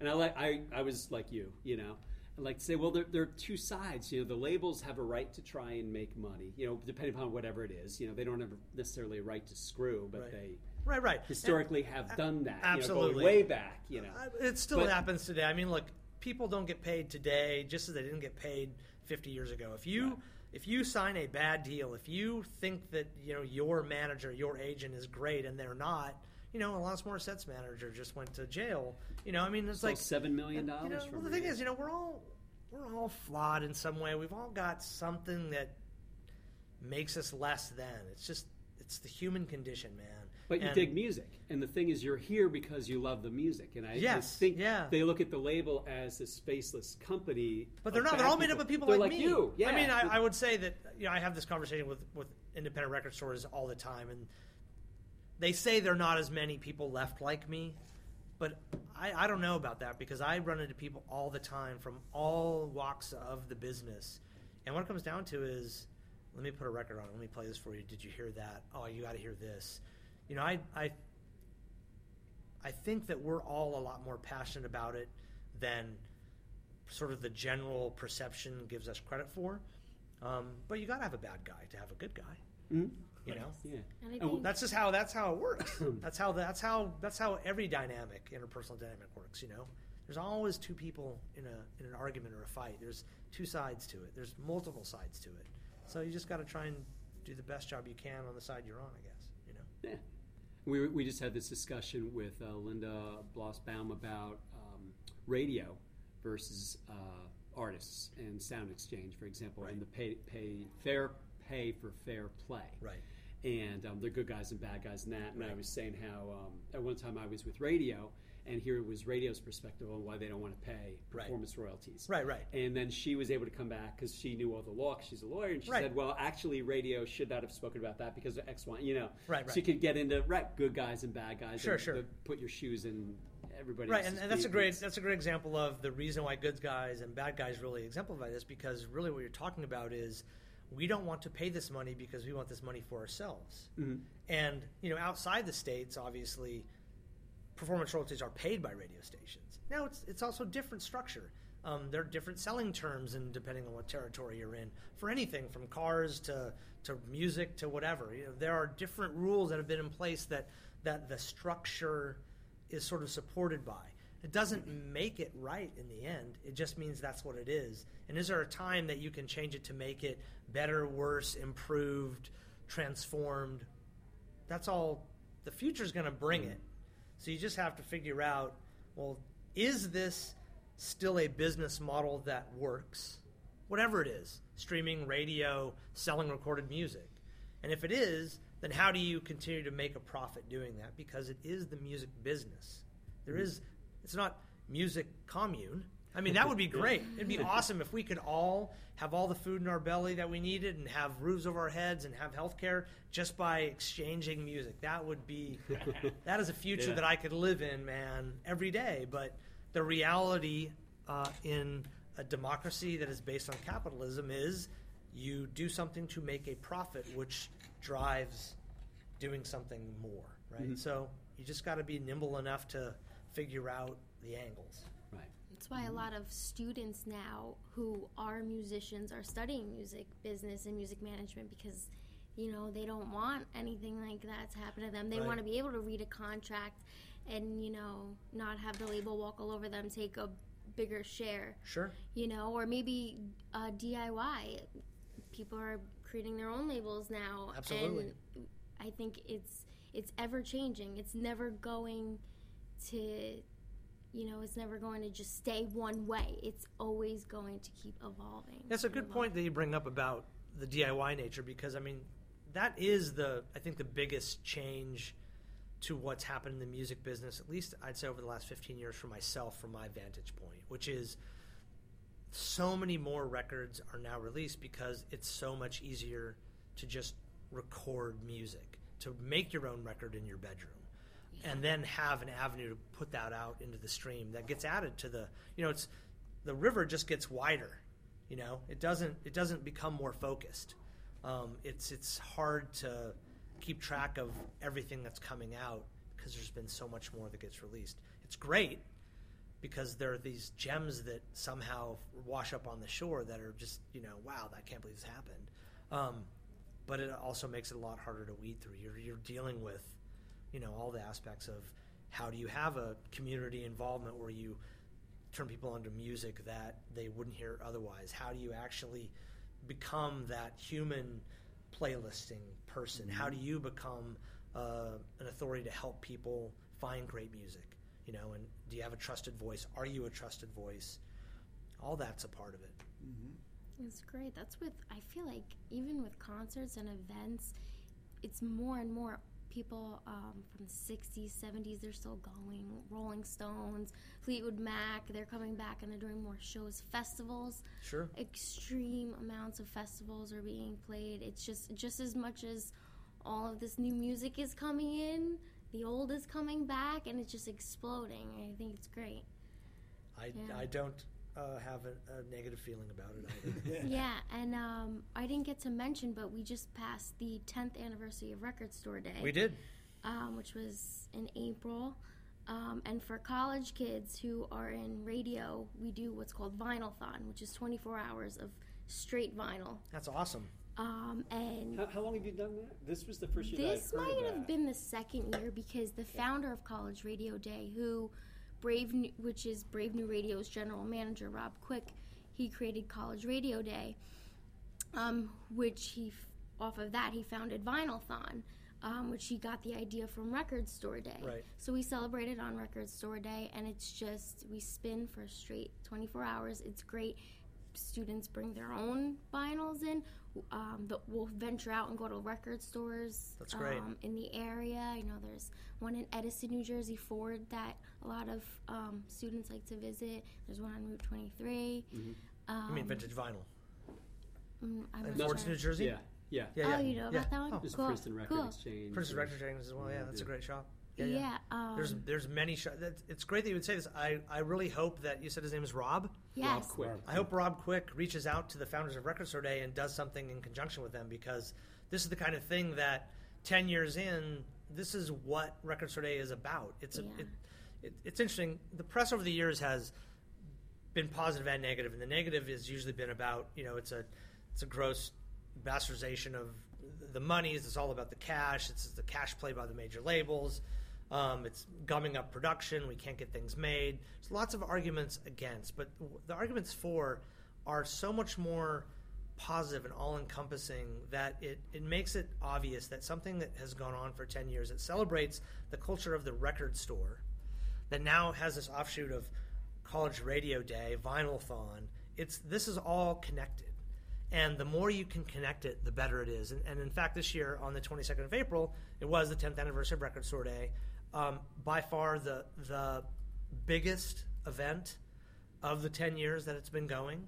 and I like I I was like you, you know. I like to say, well, there, there are two sides. You know, the labels have a right to try and make money. You know, depending upon whatever it is. You know, they don't have necessarily a right to screw, but Right. they Right, right. historically have done that. You know, absolutely. going way back. You uh, know, It still But- happens today. I mean, look, people don't get paid today just as they didn't get paid 50 years ago. If you Right. if you sign a bad deal, if you think that you know your manager, your agent is great, and they're not, you know, Alanis Morissette's manager just went to jail. You know, I mean, it's Stole like seven million you dollars know, well, the thing is, you know, we're all we're all flawed in some way. We've all got something that makes us less than. It's just it's the human condition, man. But you And- dig music, and the thing is, you're here because you love the music, and I, I think yeah. they look at the label as a spaceless company. But they're not. They're all made up of people They're like, like me. you. Yeah. I mean, I, I would say that you know I have this conversation with with independent record stores all the time, and they say there are not as many people left like me, but I, I don't know about that because I run into people all the time from all walks of the business, and what it comes down to is, let me put a record on. Let me play this for you. Did you hear that? Oh, you got to hear this. You know, I I I think that we're all a lot more passionate about it than sort of the general perception gives us credit for. Um, but you got to have a bad guy to have a good guy. Mhm. You know, Yeah. And I think that's just how that's how it works. that's how that's how that's how every dynamic, interpersonal dynamic works. You know, there's always two people in a in an argument or a fight. There's two sides to it. There's multiple sides to it. So you just got to try and do the best job you can on the side you're on. I guess. You know. Yeah. We, we just had this discussion with uh, Linda Bloss-Baum about um, radio versus uh, artists and SoundExchange, for example, and the pay, pay fair pay for fair play. Right. And um, they're good guys and bad guys in that. And I was saying how um, at one time I was with radio, and here it was radio's perspective on why they don't want to pay Right. performance royalties. Right. Right. And then she was able to come back because she knew all the law. she's a lawyer, and she Right. said, "Well, actually, radio should not have spoken about that because of X, Y, you know." Right, right. So you right. could get into right good guys and bad guys. Sure, and sure. put your shoes in everybody. Right, and, and that's a great that's a great example of the reason why good guys and bad guys really exemplify this because really what you're talking about is we don't want to pay this money because we want this money for ourselves. Mhm. And you know, outside the states, obviously, performance royalties are paid by radio stations. Now it's it's also different structure. Um, there are different selling terms, and depending on what territory you're in, for anything from cars to to music to whatever, you know, there are different rules that have been in place that that the structure is sort of supported by. It doesn't make it right in the end. It just means that's what it is. And is there a time that you can change it to make it better, worse, improved, transformed? That's all the future is going to bring it. So you just have to figure out well, is this still a business model that works? Whatever it is streaming, radio, selling recorded music. And if it is, then how do you continue to make a profit doing that? Because it is the music business. There mm-hmm. is, it's not music commune. I mean, that would be great. It'd be awesome if we could all have all the food in our belly that we needed and have roofs over our heads and have health care just by exchanging music. That would be, that is a future Yeah. that I could live in, man, every day. But the reality uh, in a democracy that is based on capitalism is you do something to make a profit, which drives doing something more, right? So you just got to be nimble enough to figure out the angles. That's why a lot of students now who are musicians are studying music business and music management because you know they don't want anything like that to happen to them. They Right. want to be able to read a contract and you know not have the label walk all over them, take a bigger share, Sure. you know, or maybe uh, DIY. People are creating their own labels now, Absolutely. and I think it's it's ever changing. It's never going to you know, it's never going to just stay one way. It's always going to keep evolving. That's a good point that you bring up about the DIY nature because I mean that is the I think the biggest change to what's happened in the music business at least I'd say over the last 15 years for myself from my vantage point which is so many more records are now released because it's so much easier to just record music to make your own record in your bedroom and then have an avenue to put that out into the stream that gets added to the you know it's the river just gets wider you know? It doesn't it doesn't become more focused. Um, it's it's hard to keep track of everything that's coming out because there's been so much more that gets released. It's great because there are these gems that somehow wash up on the shore that are just you know wow I can't believe this happened. Um, but it also makes it a lot harder to weed through. You're, you're dealing with you know all the aspects of how do you have a community involvement where you turn people onto music that they wouldn't hear otherwise? How do you actually become that human playlisting person? How do you become uh, an authority to help people find great music you know and do you have a trusted voice? Are you a trusted voice? All that's a part of it. It's great. That's with I feel like even with concerts and events, it's more and more people um, from the 60s, 70s. They're still going. Rolling Stones, Fleetwood Mac. They're coming back and they're doing more shows. Festivals. sure Extreme amounts of festivals are being played. It's just just as much as all of this new music is coming in. The old is coming back, and it's just exploding. I think it's great. i, Yeah. I don't uh, have a, a negative feeling about it either Yeah, and um, I didn't get to mention, but we just passed the 10th anniversary of Record Store Day, we did um, which was in April. Um, and for college kids who are in radio, we do what's called Vinylthon, which is 24 hours of straight vinyl. That's awesome. Um, and How, how long have you done that? This was the first year this that I've heard might of have been the second year because the founder of College Radio Day, who Brave, New, which is Brave New Radio's general manager, Rob Quick, he created College Radio Day, um, which he, off of that, he founded Vinylthon, um, which he got the idea from Record Store Day. Right. So we celebrated on Record Store Day, and it's just we spin for a straight 24 hours. It's great. Students bring their own vinyls in. Um, that we'll venture out and go to record stores. That's great. Um, in the area, I know there's one in Edison, New Jersey, Ford, that a lot of um, students like to visit. There's one on Route 23. Um, I mean, vintage vinyl. mm, I'm In not Ford's, sure. New Jersey. Yeah, yeah. Yeah, Oh, you know yeah. about that one? Oh, This Cool. Princeton Record cool. Exchange. Prince's or- Record Exchange as well. Yeah, that's a great shop. Yeah. Yeah, yeah. um, There's there's many shops. It's great that you would say this. I, I really hope that you said his name is Rob. yes. Quick. I hope Rob Quick reaches out to the founders of Record Store Day and does something in conjunction with them because this is the kind of thing that ten years in, this is what Record Store Day is about. It's a, Yeah. it, it, it's interesting. The press over the years has been positive and negative, and the negative has usually been about you know it's a it's a gross bastardization of the monies. It's all about the cash. It's the cash play by the major labels. Um, it's gumming up production. We can't get things made. There's lots of arguments against, but the arguments for are so much more positive and all encompassing that it, it makes it obvious that something that has gone on for 10 years, it celebrates the culture of the record store, that now has this offshoot of college radio day, vinylthon. It's this is all connected. And the more you can connect it, the better it is. And, and in fact, this year on the 22nd of April, it was the 10th anniversary of Record Store Day. Um, by far the the biggest event of the 10 years that it's been going.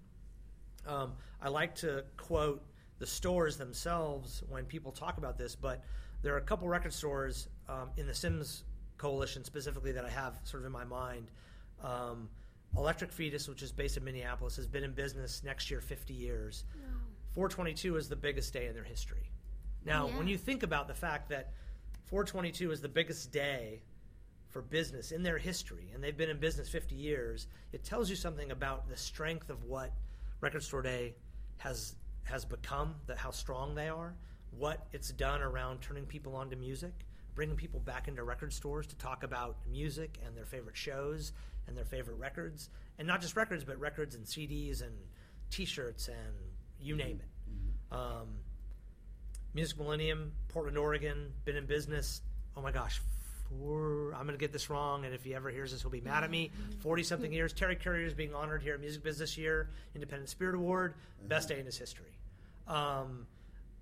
Um, I like to quote the stores themselves when people talk about this, but there are a couple record stores um, in the CIMS Coalition specifically that I have sort of in my mind. Um, Electric Fetus, which is based in Minneapolis, has been in business next year 50 years. 422 is the biggest day in their history. Now, Yeah. when you think about the fact that 422 is the biggest day for business in their history, and they've been in business 50 years, it tells you something about the strength of what Record Store Day has has become, that how strong they are, what it's done around turning people onto music, bringing people back into record stores to talk about music and their favorite shows and their favorite records, and not just records, but records and CDs and T-shirts and you name it. Um, Music Millennium, Portland, Oregon, been in business. Oh my gosh, four. I'm going to get this wrong, and if he ever hears this, he'll be mad at me. Forty something years. Terry Currier is being honored here at Music Business Year, Independent Spirit Award, best day in his history. Um,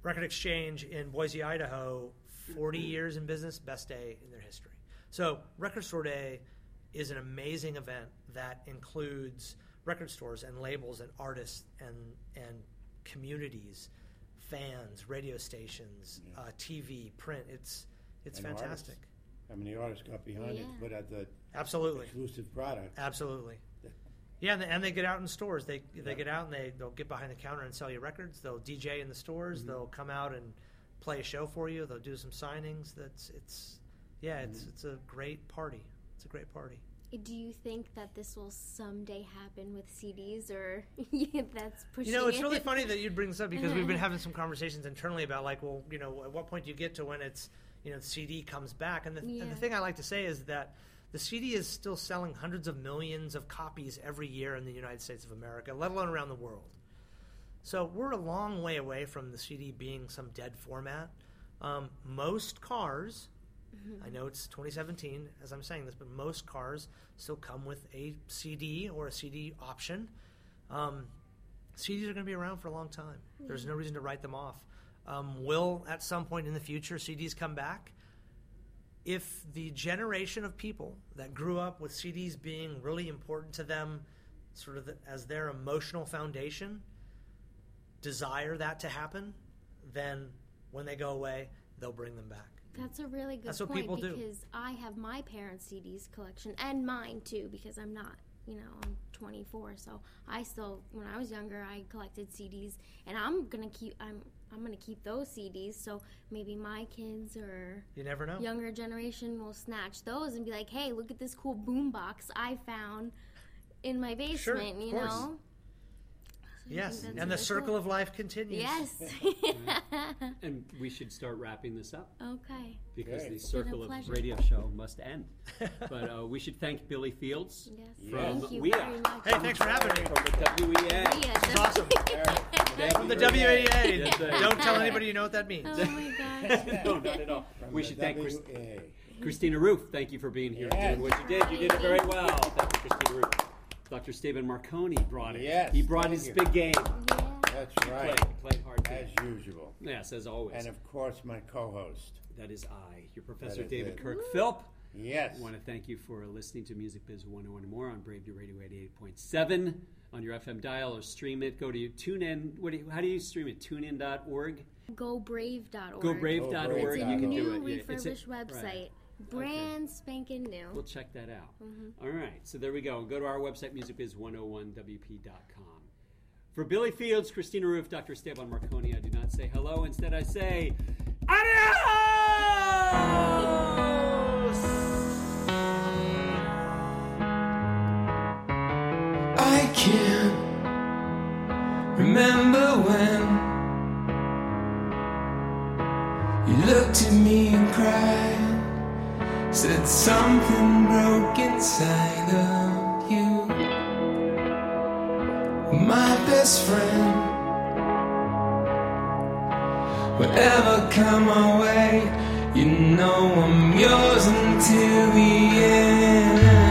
Record Exchange in Boise, Idaho, 40 years in business, best day in their history. So Record Store Day is an amazing event that includes record stores and labels and artists and and communities, fans, radio stations, Yeah. uh, TV, print. It's it's And fantastic. artists. I mean, the artist got behind it, Yeah. to put out the Absolutely, exclusive product. absolutely. Yeah, and they, and they get out in stores. They they Yeah. get out and they they'll get behind the counter and sell you records. They'll DJ in the stores. Mm-hmm. They'll come out and play a show for you. They'll do some signings. That's it's yeah, it's Mm-hmm. it's a great party. It's a great party. Do you think that this will someday happen with CDs, or yeah, that's pushing? You know, it's it? really funny that you'd bring this up because we've been having some conversations internally about like, well, you know, at what point do you get to when it's, you know, the CD comes back? And the, and the thing I like to say is that the CD is still selling hundreds of millions of copies every year in the United States of America, let alone around the world. So we're a long way away from the CD being some dead format. Um, most cars, I know it's 2017 as I'm saying this, but most cars still come with a CD or a CD option. Um, CDs are going to be around for a long time. There's no reason to write them off. Um, will at some point in the future CDs come back? If the generation of people that grew up with CDs being really important to them, sort of the, as their emotional foundation, desire that to happen, then when they go away, they'll bring them back. That's a really good That's what point people do. because I have my parents' CDs collection and mine too because I'm not, you know, I'm 24, so I still when I was younger I collected CDs and I'm gonna keep I'm I'm gonna keep those CDs so maybe my kids or You never know. younger generation will snatch those and be like, hey, look at this cool boombox I found in my basement, of you course. know. I Yes, think that's and the circle cool. of life continues. Yes. And we should start wrapping this up okay. because Okay. the It's been a circle of pleasure. radio show must end. but uh, we should thank Billy Fields Yes. from Thank you WEA. very much. Hey, thanks for having me. from the WEA. Yeah, This is awesome. Thank From you the very much. WAA. Yes, sir. Don't tell anybody you know what that means. Oh my gosh. no, not at all. From We should thank Chris- WA. Christina Roof. Thank you for being here and doing what you did. You did it very well. Thank you, Christina Roof. Dr. Stephen Marcone brought it. Yes, he brought his you. big game. Yeah. That's right, played hard as game. usual. Yes, as always. And of course, my co-host. that is I, your Professor David it. Kirk Philp. Yes. I want to thank you for listening to Music Biz 101 and more on Brave New Radio 88.7 on your FM dial or stream it. Go to TuneIn. What do you, how do you stream it? TuneIn.org? GoBrave.org. GoBrave.org. It's a You can new do it. Yeah, it's a- refurbished website. right. Brand spanking new. We'll check that out. Mm-hmm. All right, so there we go. Go to our website, musicbiz101wp.com. For Billy Fields, Christina Roof, Dr. Esteban Marcone, I do not say hello. Instead, I say adios! I can't remember when you looked at me and cried, said something broke inside of you. My best friend, whatever come my way, you know I'm yours until the end.